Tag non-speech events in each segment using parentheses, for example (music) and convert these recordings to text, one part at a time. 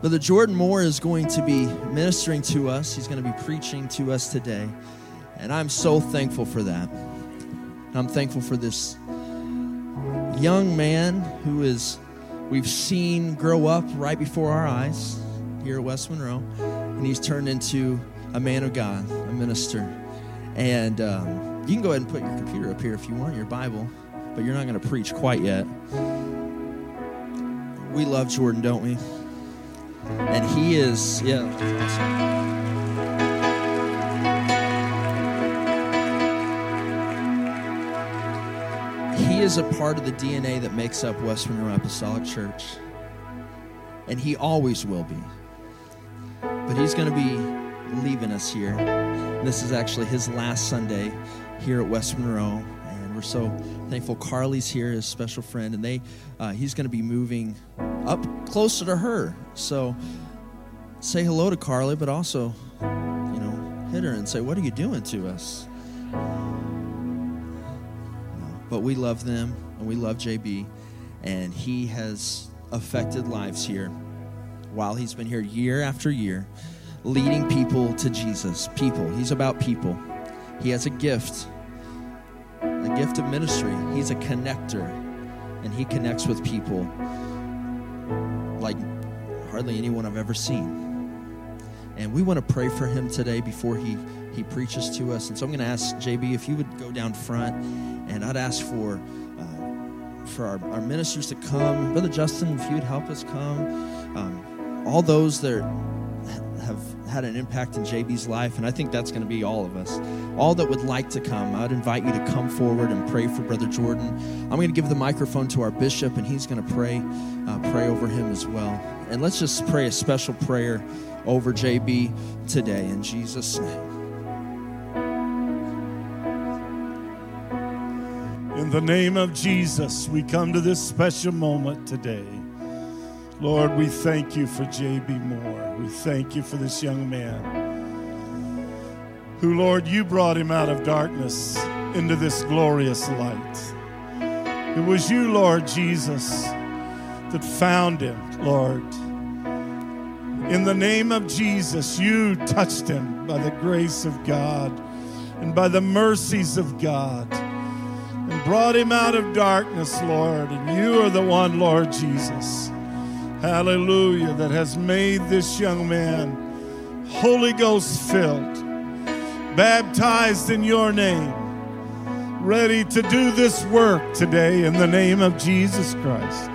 Brother Jordan Moore is going to be ministering to us. He's going to be preaching to us today. And I'm so thankful for that. I'm thankful for this young man who is we've seen grow up right before our eyes here at West Monroe, and he's turned into a man of God, a minister. And um, you can go ahead and put your computer up here if you want, your Bible, but you're not going to preach quite yet. We love Jordan, don't we? And he is, yeah. He is a part of the DNA that makes up West Monroe Apostolic Church. And he always will be. But he's going to be leaving us here. This is actually his last Sunday here at West Monroe. We're so thankful Carly's here, his special friend. And they, uh, he's going to be moving up closer to her. So say hello to Carly, but also, you know, hit her and say, What are you doing to us? but we love them and we love JB, and he has affected lives here while he's been here year after year, leading people to Jesus. People. He's about people. He has a gift, a gift of ministry. He's a connector, and he connects with people like hardly anyone I've ever seen. And we want to pray for him today before he, he preaches to us. And so I'm going to ask JB if you would go down front, and I'd ask for uh, for our, our ministers to come. Brother Justin, if you would help us come. Um, all those that have had an impact in JB's life, and I think that's going to be all of us. All that would like to come, I'd invite you to come forward and pray for Brother Jordan. I'm going to give the microphone to our bishop, and he's going to pray, uh, pray over him as well. And let's just pray a special prayer over JB today in Jesus' name. In the name of Jesus, we come to this special moment today. Lord, we thank you for J.B. Moore. We thank you for this young man who, Lord, you brought him out of darkness into this glorious light. It was you, Lord Jesus, that found him, Lord. In the name of Jesus, you touched him by the grace of God and by the mercies of God and brought him out of darkness, Lord. And you are the one, Lord Jesus hallelujah, that has made this young man Holy Ghost filled, baptized in your name, ready to do this work today in the name of Jesus Christ.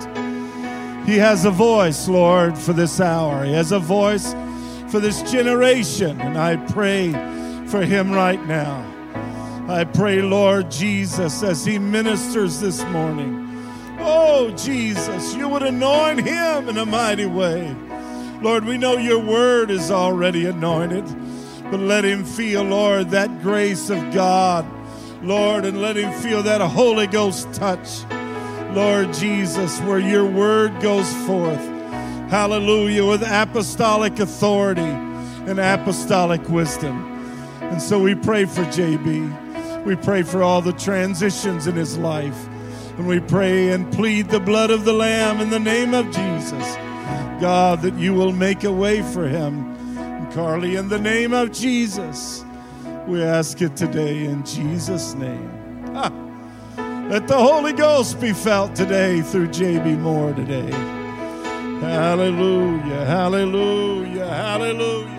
He has a voice, Lord, for this hour. He has a voice for this generation, and I pray for him right now. I pray, Lord Jesus, as he ministers this morning Oh, Jesus, you would anoint him in a mighty way. Lord, we know your word is already anointed, but let him feel, Lord, that grace of God, Lord, and let him feel that Holy Ghost touch, Lord Jesus, where your word goes forth. Hallelujah, with apostolic authority and apostolic wisdom. And so we pray for JB. We pray for all the transitions in his life. And we pray and plead the blood of the Lamb in the name of Jesus. God, that you will make a way for him. And Carly, in the name of Jesus, we ask it today in Jesus' name. Let the Holy Ghost be felt today through J.B. Moore today. Hallelujah, hallelujah, hallelujah.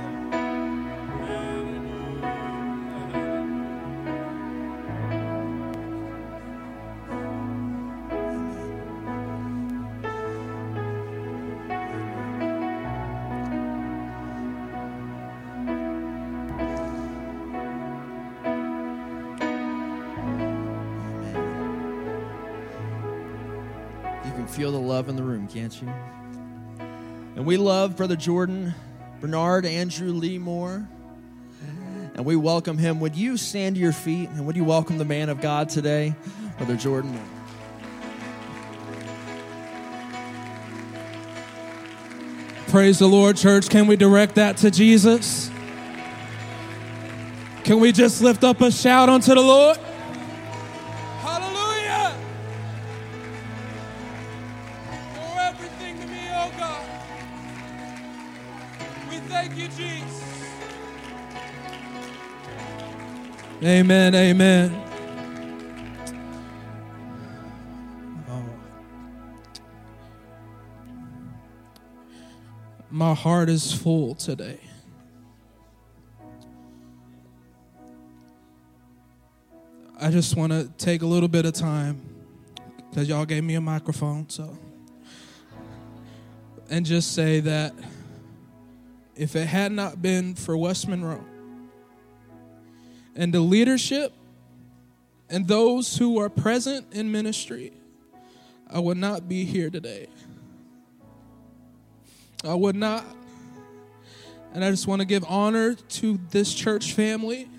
Feel the love in the room, can't you? And we love Brother Jordan, Bernard, Andrew Lee Moore. And we welcome him. Would you stand to your feet and would you welcome the man of God today, Brother Jordan? Praise the Lord, church. Can we direct that to Jesus? Can we just lift up a shout unto the Lord? Amen. Amen. Oh. My heart is full today. I just want to take a little bit of time because y'all gave me a microphone, so. And just say that if it had not been for West Monroe and the leadership and those who are present in ministry, I would not be here today. I would not. And I just want to give honor to this church family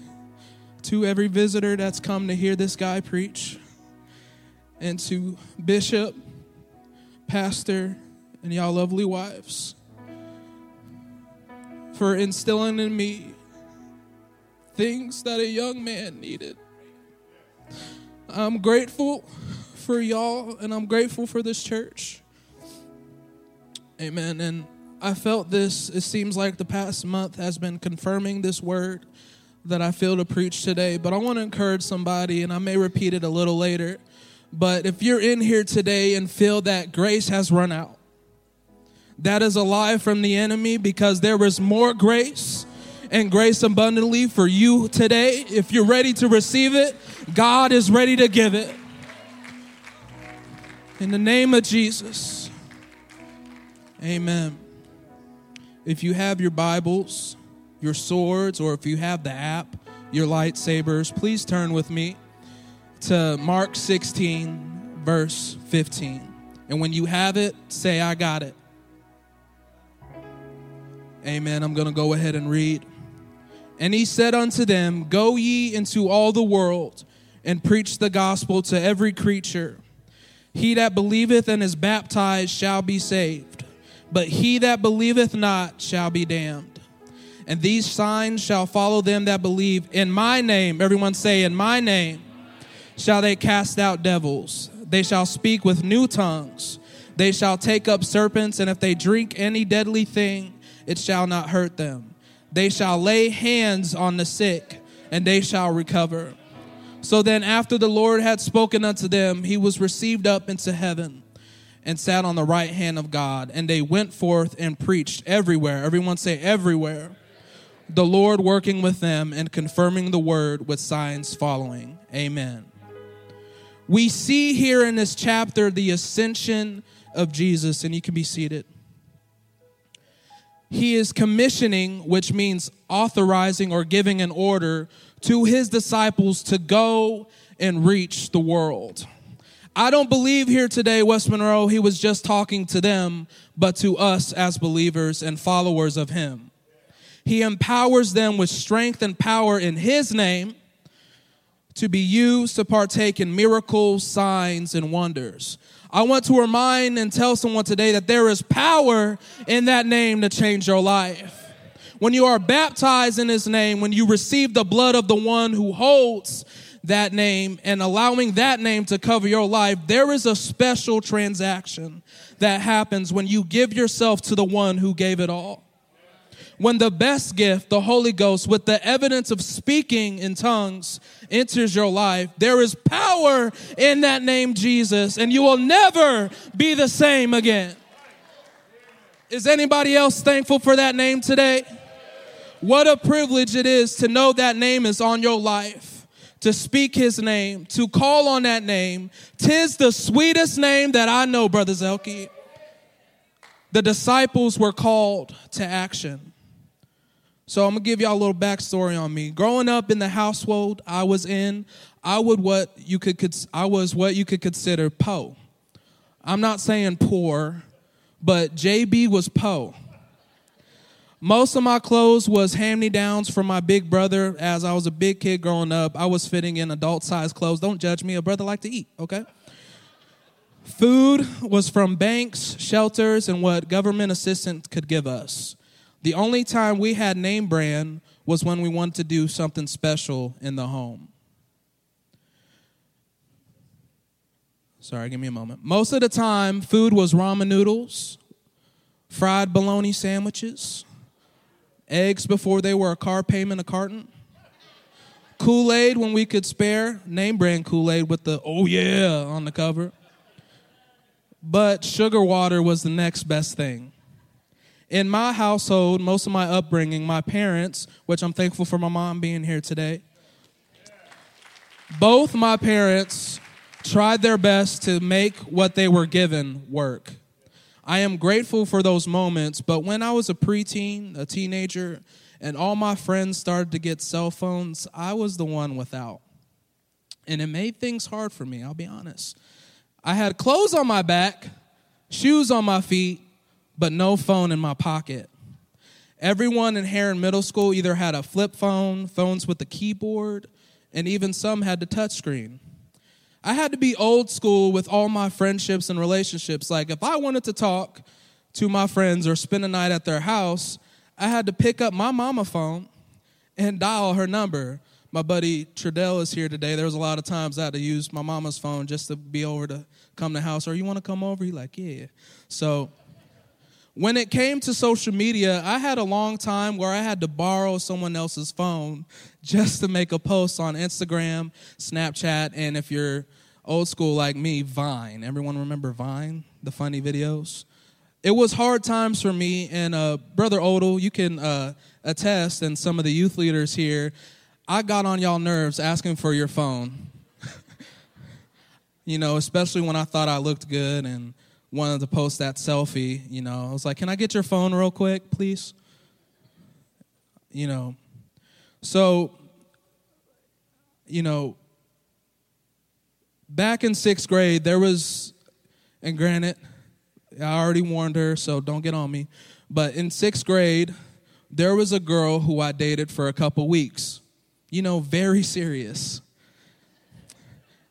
to every visitor that's come to hear this guy preach, and to Bishop, Pastor, and y'all lovely wives for instilling in me things that a young man needed. I'm grateful for y'all, and I'm grateful for this church. Amen. And I felt this, it seems like the past month has been confirming this word that I feel to preach today, but I want to encourage somebody, and I may repeat it a little later. But if you're in here today and feel that grace has run out, that is a lie from the enemy because there is more grace and grace abundantly for you today. If you're ready to receive it, God is ready to give it. In the name of Jesus. Amen. If you have your Bibles, your swords, or if you have the app, your lightsabers, please turn with me to Mark 16, verse 15. And when you have it, say, I got it. Amen. I'm going to go ahead and read. And he said unto them, Go ye into all the world and preach the gospel to every creature. He that believeth and is baptized shall be saved, but he that believeth not shall be damned. And these signs shall follow them that believe in my name. Everyone say, In my name shall they cast out devils. They shall speak with new tongues. They shall take up serpents, and if they drink any deadly thing, it shall not hurt them. They shall lay hands on the sick, and they shall recover. So then, after the Lord had spoken unto them, he was received up into heaven and sat on the right hand of God. And they went forth and preached everywhere. Everyone say, everywhere the Lord working with them and confirming the word with signs following. Amen. We see here in this chapter the ascension of Jesus, and you can be seated. He is commissioning, which means authorizing or giving an order to his disciples to go and reach the world. I don't believe here today, West Monroe, he was just talking to them, but to us as believers and followers of him. He empowers them with strength and power in His name to be used to partake in miracles, signs, and wonders. I want to remind and tell someone today that there is power in that name to change your life. When you are baptized in His name, when you receive the blood of the one who holds that name and allowing that name to cover your life, there is a special transaction that happens when you give yourself to the one who gave it all when the best gift, the Holy Ghost, with the evidence of speaking in tongues, enters your life, there is power in that name, Jesus, and you will never be the same again. Is anybody else thankful for that name today? What a privilege it is to know that name is on your life, to speak his name, to call on that name. Tis the sweetest name that I know, Brother Zelke. The disciples were called to action. So I'm gonna give y'all a little backstory on me. Growing up in the household I was in, I would what you could I was what you could consider po. I'm not saying poor, but JB was po. Most of my clothes was hand-me-downs from my big brother. As I was a big kid growing up, I was fitting in adult-sized clothes. Don't judge me. A brother like to eat, okay? Food was from banks, shelters, and what government assistance could give us. The only time we had name brand was when we wanted to do something special in the home. Sorry, give me a moment. Most of the time, food was ramen noodles, fried bologna sandwiches, eggs before they were a car payment a carton, Kool Aid when we could spare, name brand Kool Aid with the oh yeah on the cover. But sugar water was the next best thing. In my household, most of my upbringing, my parents, which I'm thankful for my mom being here today, both my parents tried their best to make what they were given work. I am grateful for those moments, but when I was a preteen, a teenager, and all my friends started to get cell phones, I was the one without. And it made things hard for me, I'll be honest. I had clothes on my back, shoes on my feet, but no phone in my pocket. Everyone in Herrin Middle School either had a flip phone, phones with a keyboard, and even some had the touchscreen. I had to be old school with all my friendships and relationships. Like, if I wanted to talk to my friends or spend a night at their house, I had to pick up my mama phone and dial her number. My buddy Trudell is here today. There was a lot of times I had to use my mama's phone just to be over to come to the house. Or you want to come over? He like, yeah. So when it came to social media, I had a long time where I had to borrow someone else's phone just to make a post on Instagram, Snapchat, and if you're old school like me, Vine. Everyone remember Vine, the funny videos? It was hard times for me, and uh, Brother Odell, you can uh, attest, and some of the youth leaders here, I got on y'all nerves asking for your phone. (laughs) you know, especially when I thought I looked good and wanted to post that selfie, you know, I was like, "Can I get your phone real quick, please?" You know. So, you know, back in 6th grade, there was and granted, I already warned her, so don't get on me, but in 6th grade, there was a girl who I dated for a couple weeks. You know, very serious.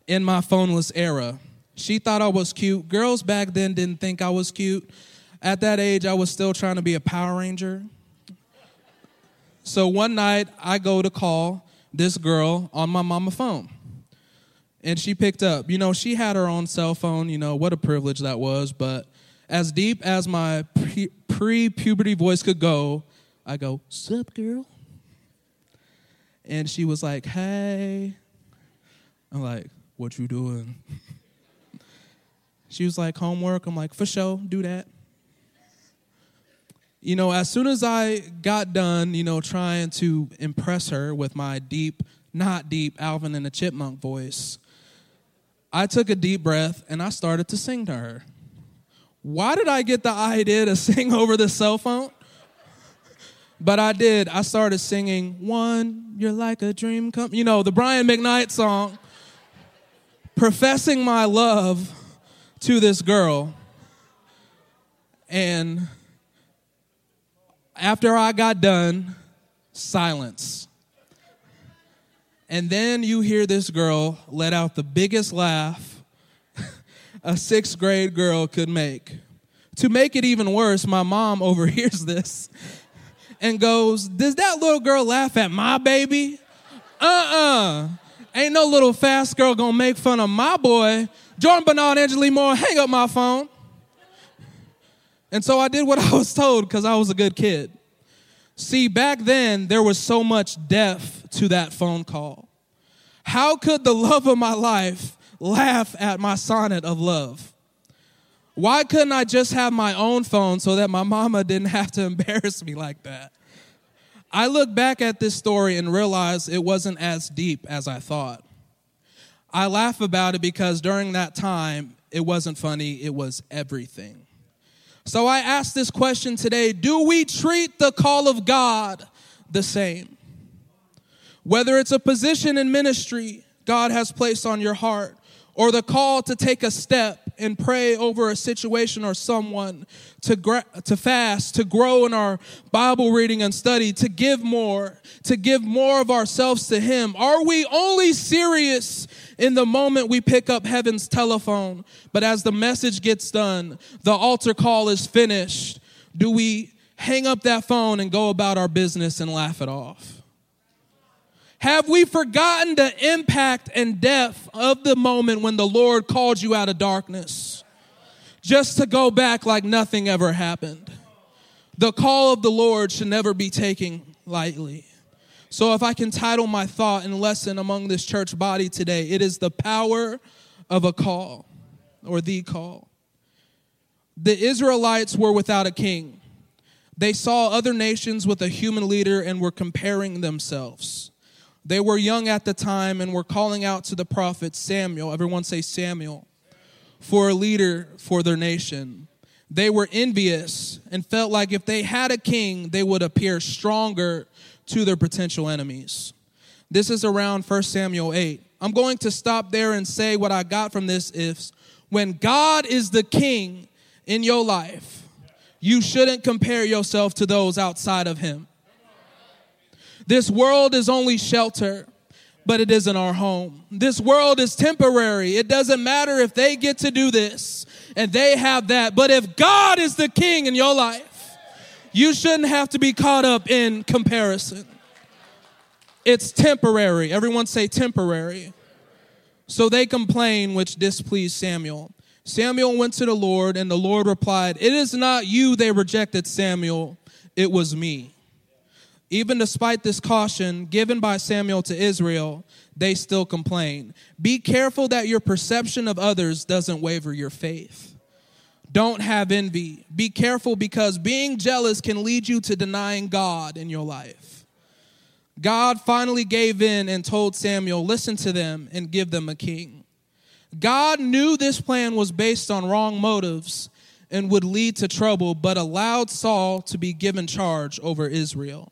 In my phoneless era. She thought I was cute. Girls back then didn't think I was cute. At that age, I was still trying to be a Power Ranger. So one night, I go to call this girl on my mama phone. And she picked up. You know, she had her own cell phone. You know, what a privilege that was. But as deep as my pre puberty voice could go, I go, Sup, girl? And she was like, Hey. I'm like, What you doing? She was like, homework. I'm like, for sure, do that. You know, as soon as I got done, you know, trying to impress her with my deep, not deep Alvin and the Chipmunk voice, I took a deep breath and I started to sing to her. Why did I get the idea to (laughs) sing over the cell phone? But I did. I started singing, One, you're like a dream come. You know, the Brian McKnight song, professing my love to this girl. And after I got done, silence. And then you hear this girl let out the biggest laugh (laughs) a sixth grade girl could make. To make it even worse, my mom (laughs) overhears this and goes, Does that little girl laugh at my baby? Uh uh-uh. uh. Ain't no little fast girl gonna make fun of my boy Jordan Bernard, Angela Moore, hang up my phone. And so I did what (laughs) I was told because I was a good kid. See, back then, there was so much depth to that phone call. How could the love of my life laugh at my sonnet of love? Why couldn't I just have my own phone so that my mama didn't have to (laughs) embarrass me like that? I look back at this story and realize it wasn't as deep as I thought. I laugh about it because during that time, it wasn't funny, it was everything. So I ask this question today Do we treat the call of God the same? Whether it's a position in ministry God has placed on your heart, or the call to take a step and pray over a situation or someone, to, gra- to fast, to grow in our Bible reading and study, to give more, to give more of ourselves to Him? Are we only serious in the moment we pick up heaven's telephone, but as the message gets done, the altar call is finished? Do we hang up that phone and go about our business and laugh it off? Have we forgotten the impact and depth of the moment when the Lord called you out of darkness? Just to go back like nothing ever happened. The call of the Lord should never be taken lightly. So, if I can title my thought and lesson among this church body today, it is the power of a call or the call. The Israelites were without a king. They saw other nations with a human leader and were comparing themselves. They were young at the time and were calling out to the prophet Samuel. Everyone say Samuel. For a leader for their nation. They were envious and felt like if they had a king, they would appear stronger to their potential enemies. This is around 1 Samuel 8. I'm going to stop there and say what I got from this is when God is the king in your life, you shouldn't compare yourself to those outside of him. This world is only shelter, but it isn't our home. This world is temporary. It doesn't matter if they get to do this and they have that. But if God is the king in your life, you shouldn't have to be caught up in comparison. It's temporary. Everyone say temporary. So they complain, which displeased Samuel. Samuel went to the Lord, and the Lord replied, It is not you they rejected, Samuel, it was me. Even despite this caution given by Samuel to Israel, they still complain. Be careful that your perception of others doesn't waver your faith. Don't have envy. Be careful because being jealous can lead you to denying God in your life. God finally gave in and told Samuel, Listen to them and give them a king. God knew this plan was based on wrong motives and would lead to trouble, but allowed Saul to be given charge over Israel.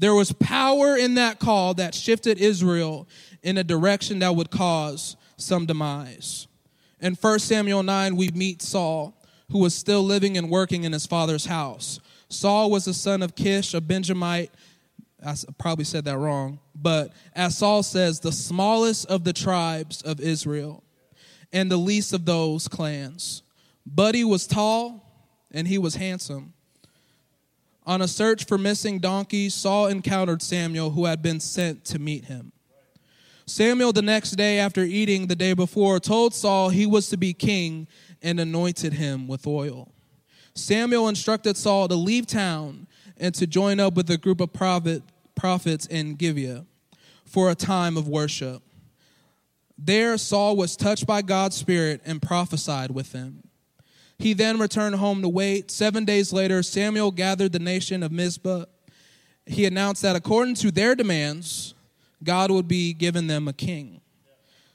There was power in that call that shifted Israel in a direction that would cause some demise. In 1 Samuel 9, we meet Saul, who was still living and working in his father's house. Saul was the son of Kish, a Benjamite. I probably said that wrong, but as Saul says, the smallest of the tribes of Israel and the least of those clans. But he was tall and he was handsome. On a search for missing donkeys, Saul encountered Samuel, who had been sent to meet him. Samuel, the next day after eating the day before, told Saul he was to be king and anointed him with oil. Samuel instructed Saul to leave town and to join up with a group of prophet, prophets in Gibeah for a time of worship. There, Saul was touched by God's Spirit and prophesied with them. He then returned home to wait. Seven days later, Samuel gathered the nation of Mizpah. He announced that according to their demands, God would be giving them a king.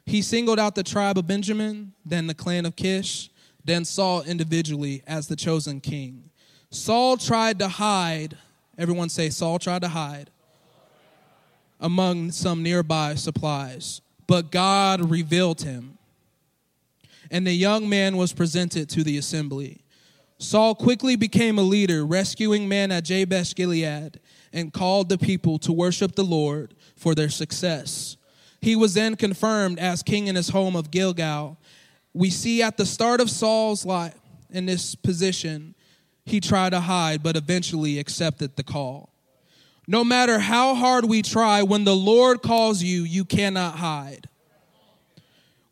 He singled out the tribe of Benjamin, then the clan of Kish, then Saul individually as the chosen king. Saul tried to hide, everyone say, Saul tried to hide among some nearby supplies, but God revealed him and the young man was presented to the assembly. Saul quickly became a leader, rescuing men at Jabesh Gilead, and called the people to worship the Lord for their success. He was then confirmed as king in his home of Gilgal. We see at the start of Saul's life in this position, he tried to hide, but eventually accepted the call. No matter how hard we try, when the Lord calls you, you cannot hide.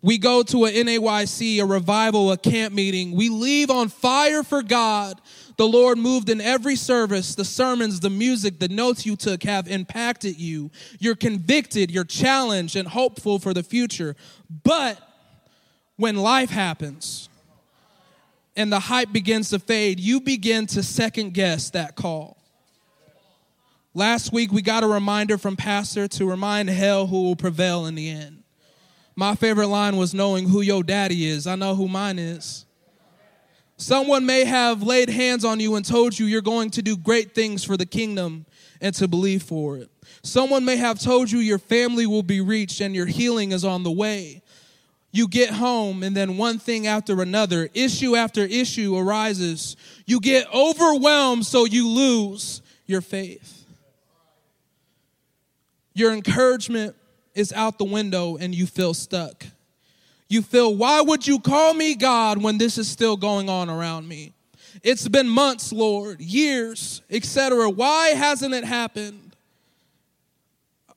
We go to a NAYC, a revival, a camp meeting. We leave on fire for God. The Lord moved in every service. The sermons, the music, the notes you took have impacted you. You're convicted, you're challenged, and hopeful for the future. But when life happens and the hype begins to fade, you begin to second guess that call. Last week, we got a reminder from Pastor to remind hell who will prevail in the end. My favorite line was knowing who your daddy is. I know who mine is. Someone may have laid hands on you and told you you're going to do great things for the kingdom and to believe for it. Someone may have told you your family will be reached and your healing is on the way. You get home, and then one thing after another, issue after issue arises. You get overwhelmed, so you lose your faith. Your encouragement is out the window and you feel stuck. You feel, why would you call me God when this is still going on around me? It's been months, Lord, years, etc. Why hasn't it happened?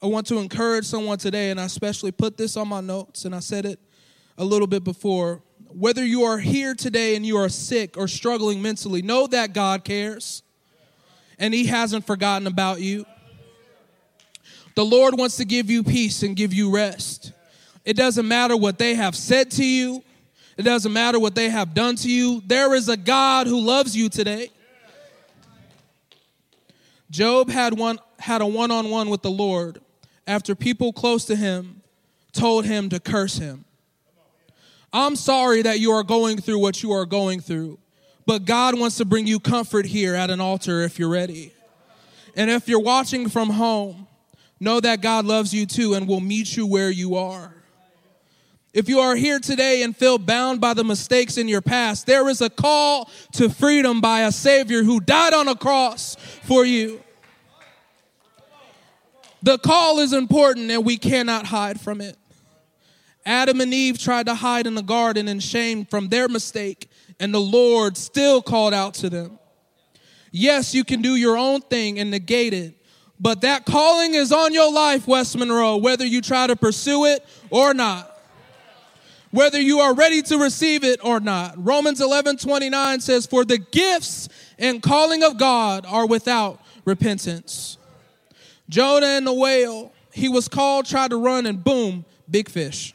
I want to encourage someone today, and I especially put this on my notes, and I said it a little bit before. Whether you are here today and you are sick or struggling mentally, know that God cares. and He hasn't forgotten about you. The Lord wants to give you peace and give you rest. It doesn't matter what they have said to you, it doesn't matter what they have done to you. There is a God who loves you today. Job had one had a one-on-one with the Lord after people close to him told him to curse him. I'm sorry that you are going through what you are going through, but God wants to bring you comfort here at an altar if you're ready. And if you're watching from home, know that God loves you too and will meet you where you are. If you are here today and feel bound by the mistakes in your past, there is a call to freedom by a Savior who died on a cross for you. The call is important and we cannot hide from it. Adam and Eve tried to hide in the garden in shame from their mistake, and the Lord still called out to them. Yes, you can do your own thing and negate it, but that calling is on your life, West Monroe, whether you try to pursue it or not whether you are ready to receive it or not. Romans 11 29 says, For the gifts and calling of God are without repentance. Jonah and the whale, he was called, tried to run, and boom, big fish.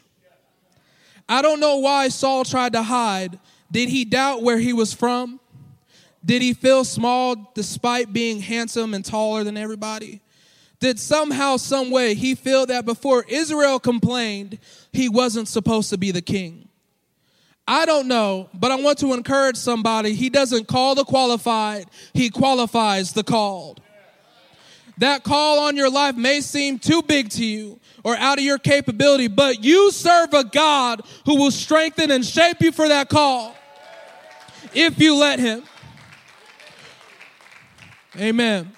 I don't know why Saul tried to hide. Did he doubt where he was from? Did he feel small despite being handsome and taller than everybody? Did somehow, some way, he feel that before Israel complained, he wasn't supposed to be the king. I don't know, but I want to encourage somebody. He doesn't call the qualified, he qualifies the called. That call on your life may seem too big to you or out of your capability, but you serve a God who will strengthen and shape you for that call if you let him. Amen.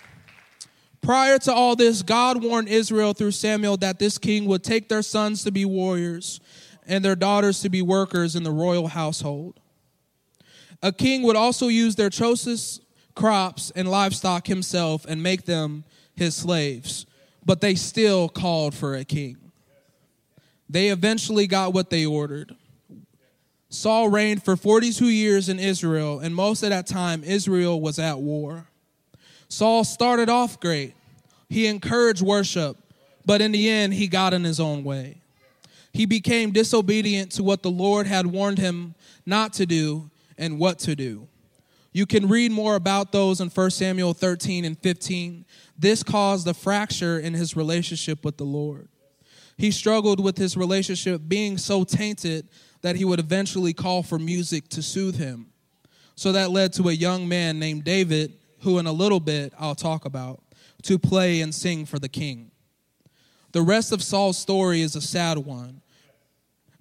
Prior to all this, God warned Israel through Samuel that this king would take their sons to be warriors and their daughters to be workers in the royal household. A king would also use their choicest crops and livestock himself and make them his slaves, but they still called for a king. They eventually got what they ordered. Saul reigned for 42 years in Israel, and most of that time, Israel was at war. Saul started off great. He encouraged worship, but in the end, he got in his own way. He became disobedient to what the Lord had warned him not to do and what to do. You can read more about those in 1 Samuel 13 and 15. This caused a fracture in his relationship with the Lord. He struggled with his relationship being so tainted that he would eventually call for music to soothe him. So that led to a young man named David who in a little bit I'll talk about, to play and sing for the king. The rest of Saul's story is a sad one.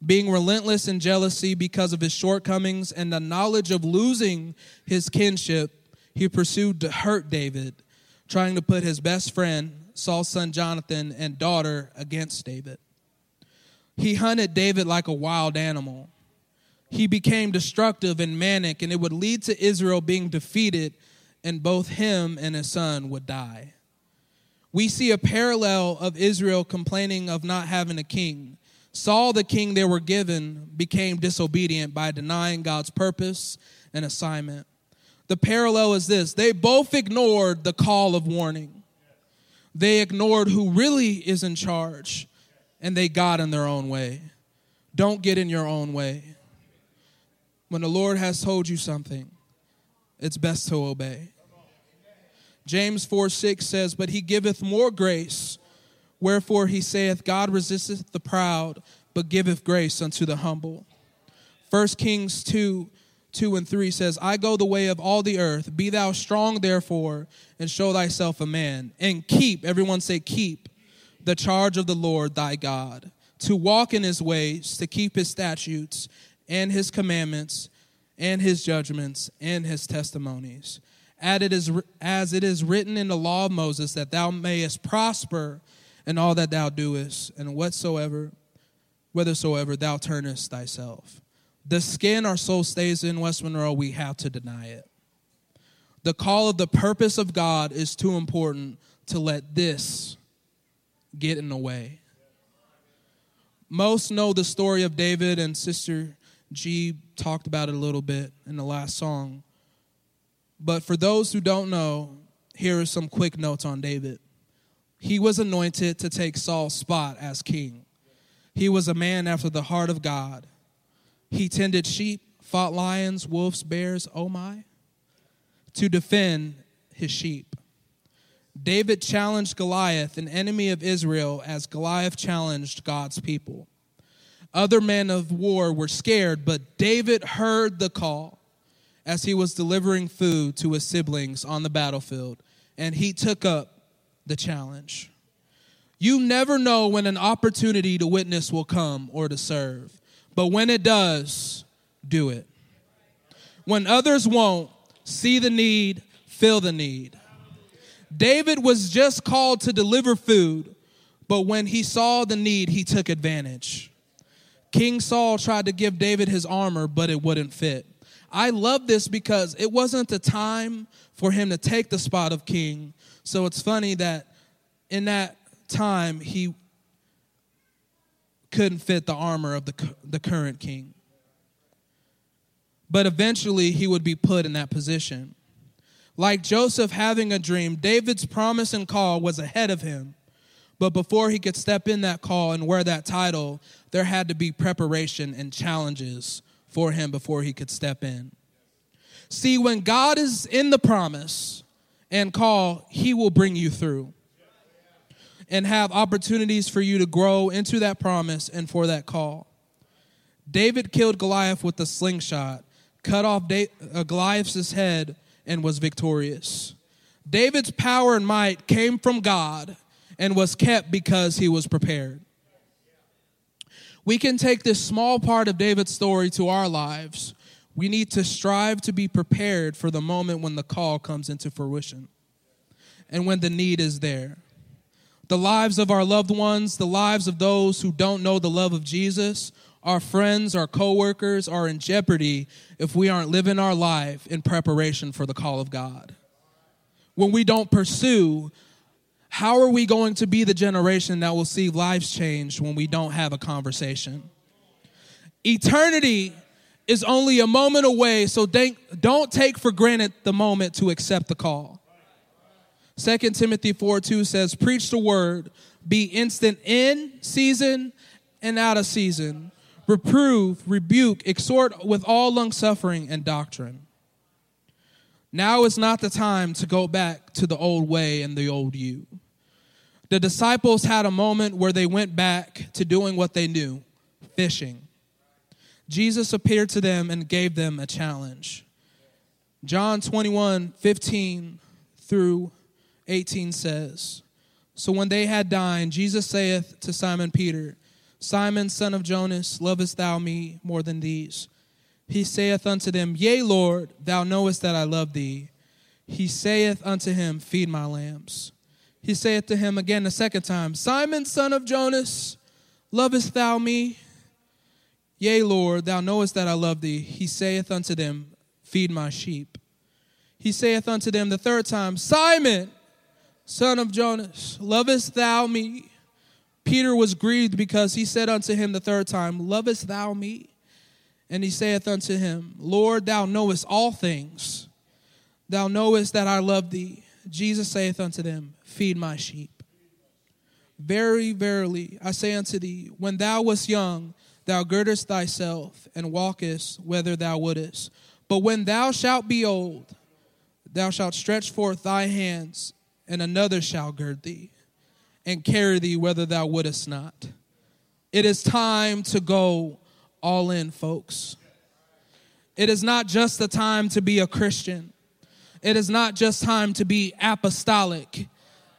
Being relentless in jealousy because of his shortcomings and the knowledge of losing his kinship, he pursued to hurt David, trying to put his best friend, Saul's son Jonathan, and daughter against David. He hunted David like a wild animal. He became destructive and manic, and it would lead to Israel being defeated and both him and his son would die. We see a parallel of Israel complaining of not having a king. Saul, the king they were given, became disobedient by denying God's purpose and assignment. The parallel is this they both ignored the call of warning, they ignored who really is in charge, and they got in their own way. Don't get in your own way. When the Lord has told you something, it's best to obey. James 4 6 says, But he giveth more grace. Wherefore he saith, God resisteth the proud, but giveth grace unto the humble. 1 Kings 2 2 and 3 says, I go the way of all the earth. Be thou strong, therefore, and show thyself a man. And keep, everyone say, keep the charge of the Lord thy God, to walk in his ways, to keep his statutes and his commandments and his judgments and his testimonies as it is written in the law of Moses, that thou mayest prosper in all that thou doest, and whatsoever, whithersoever thou turnest thyself. The skin our soul stays in West Monroe, we have to deny it. The call of the purpose of God is too important to let this get in the way. Most know the story of David, and Sister G talked about it a little bit in the last song. But for those who don't know, here are some quick notes on David. He was anointed to take Saul's spot as king. He was a man after the heart of God. He tended sheep, fought lions, wolves, bears, oh my, to defend his sheep. David challenged Goliath, an enemy of Israel, as Goliath challenged God's people. Other men of war were scared, but David heard the call as he was delivering food to his siblings on the battlefield, and he took up the challenge. You never know when an opportunity to witness will come or to serve, but when it does, do it. When others won't, see the need, fill the need. David was just called to deliver food, but when he saw the need, he took advantage. King Saul tried to give David his armor, but it wouldn't fit. I love this because it wasn't the time for him to take the spot of king. So it's funny that in that time he couldn't fit the armor of the, the current king. But eventually he would be put in that position. Like Joseph having a dream, David's promise and call was ahead of him. But before he could step in that call and wear that title, there had to be preparation and challenges for him before he could step in. See, when God is in the promise and call, he will bring you through and have opportunities for you to grow into that promise and for that call. David killed Goliath with a slingshot, cut off uh, Goliath's head, and was victorious. David's power and might came from God and was kept because he was prepared. We can take this small part of David's story to our lives. We need to strive to be prepared for the moment when the call comes into fruition and when the need is there. The lives of our loved ones, the lives of those who don't know the love of Jesus, our friends, our coworkers are in jeopardy if we aren't living our life in preparation for the call of God. When we don't pursue how are we going to be the generation that will see lives changed when we don't have a conversation? Eternity is only a moment away, so don't take for granted the moment to accept the call. 2 Timothy 4 2 says, Preach the word, be instant in season and out of season, reprove, rebuke, exhort with all long suffering and doctrine. Now is not the time to go back to the old way and the old you. The disciples had a moment where they went back to doing what they knew fishing. Jesus appeared to them and gave them a challenge. John 21 15 through 18 says, So when they had dined, Jesus saith to Simon Peter, Simon, son of Jonas, lovest thou me more than these? He saith unto them, Yea, Lord, thou knowest that I love thee. He saith unto him, Feed my lambs he saith to him again the second time, Simon, son of Jonas, lovest thou me? Yea, Lord, thou knowest that I love thee. He saith unto them, Feed my sheep. He saith unto them the third time, Simon, son of Jonas, lovest thou me? Peter was grieved because he said unto him the third time, Lovest thou me? And he saith unto him, Lord, thou knowest all things. Thou knowest that I love thee. Jesus saith unto them, Feed my sheep. Very verily, I say unto thee, when thou wast young, thou girdest thyself and walkest whither thou wouldest. But when thou shalt be old, thou shalt stretch forth thy hands, and another shall gird thee and carry thee whither thou wouldest not. It is time to go all in, folks. It is not just the time to be a Christian. It is not just time to be apostolic.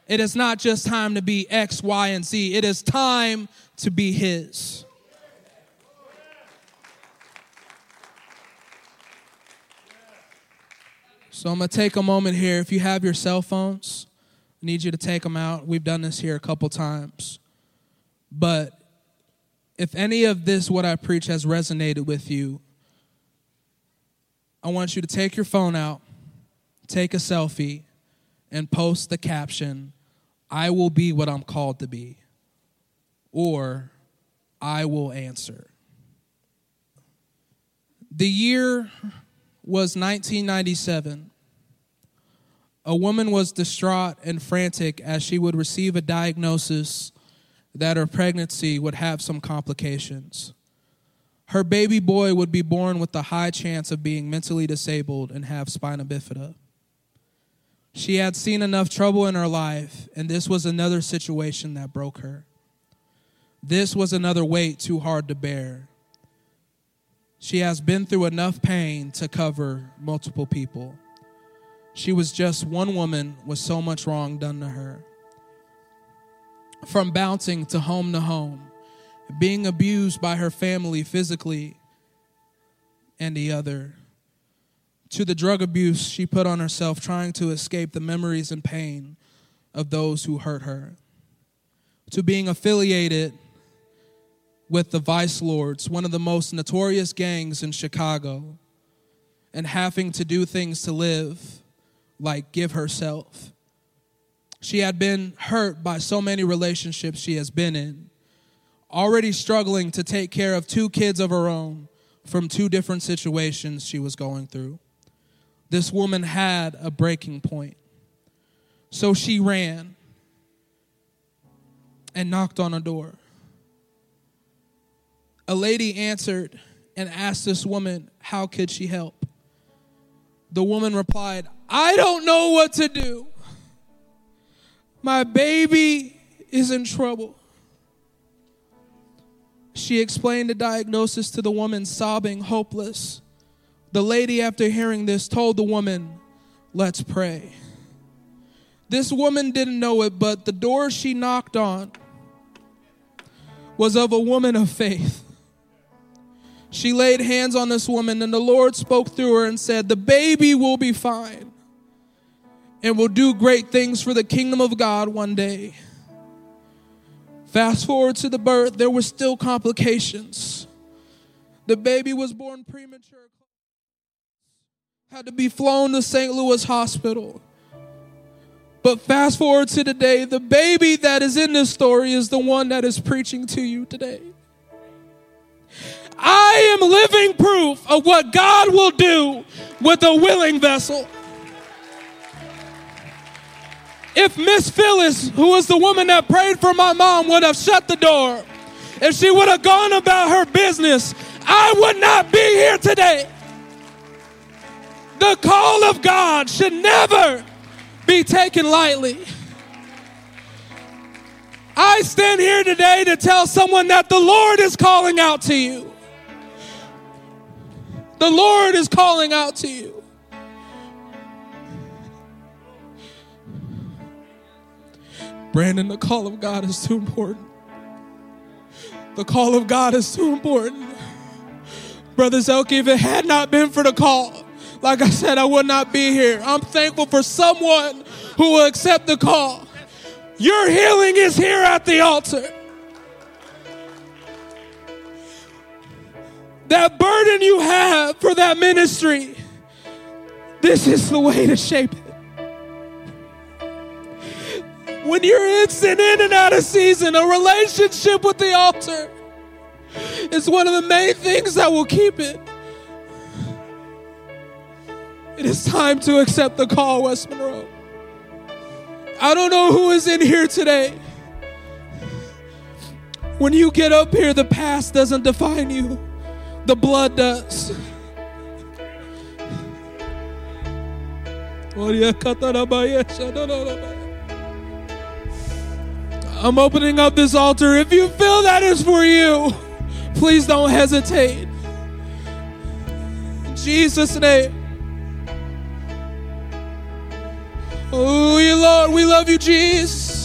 It is not just time to be X, Y, and Z. It is time to be His. So I'm going to take a moment here. If you have your cell phones, I need you to take them out. We've done this here a couple times. But if any of this, what I preach, has resonated with you, I want you to take your phone out take a selfie, and post the caption, I will be what I'm called to be, or I will answer. The year was 1997. a woman was distraught and frantic as she would receive a diagnosis that her pregnancy would have some complications. Her baby boy would be born with a high chance of being mentally disabled and have spina bifida. She had seen enough trouble in her life, and this was another situation that broke her. This was another weight too hard to bear. She has been through enough pain to cover multiple people. She was just one woman with so much wrong done to her. From bouncing to home to home, being abused by her family physically and the other, to the drug abuse she put on herself trying to escape the memories and pain of those who hurt her, to being affiliated with the Vice Lords, one of the most notorious gangs in Chicago, and having to do things to live, like give herself. She had been hurt by so many relationships she has been in, already struggling to take care of two kids of her own from two different situations she was going through. This woman had a breaking point. So she ran and knocked on a door a lady answered and asked this woman, How could she help? The woman replied, I don't know what to do. My baby is in trouble. She explained the diagnosis to the woman, sobbing, hopeless. The lady, after hearing this, told the woman, Let's pray. This woman didn't know it, but the door she knocked on was of a woman of faith. She laid hands on this woman, and the Lord spoke through her and said, The baby will be fine and will do great things for the kingdom of God one day. Fast forward to the birth, there were still complications. The baby was born premature, had to be flown to St. Louis Hospital. But fast forward to today, the baby that is in this story is the one that is preaching to you today. I am living proof of what God will do with a willing vessel. If Miss Phyllis, who was the woman that prayed for my mom, would have shut the door, if she would have gone about her business, I would not be here today. The call of God should never be taken lightly. I stand here today to tell someone that the Lord is calling out to you. The Lord is calling out to you. Brandon, the call of God is too important. The call of God is too important. Brother Zelke, if it had not been for the call, like I said, I would not be here. I'm thankful for someone who will accept the call. Your healing is here at the altar. that burden you have for that ministry, this is the way to shape it. When you're in, in and out of season, a relationship with the altar is one of the main things that will keep it. It is time to accept the call, West Monroe. I don't know who is in here today. When you get up here, the past doesn't define you the blood does. I'm opening up this altar. If you feel that is for you, please don't hesitate. In Jesus' name. Oh, Lord, we love you, Jesus.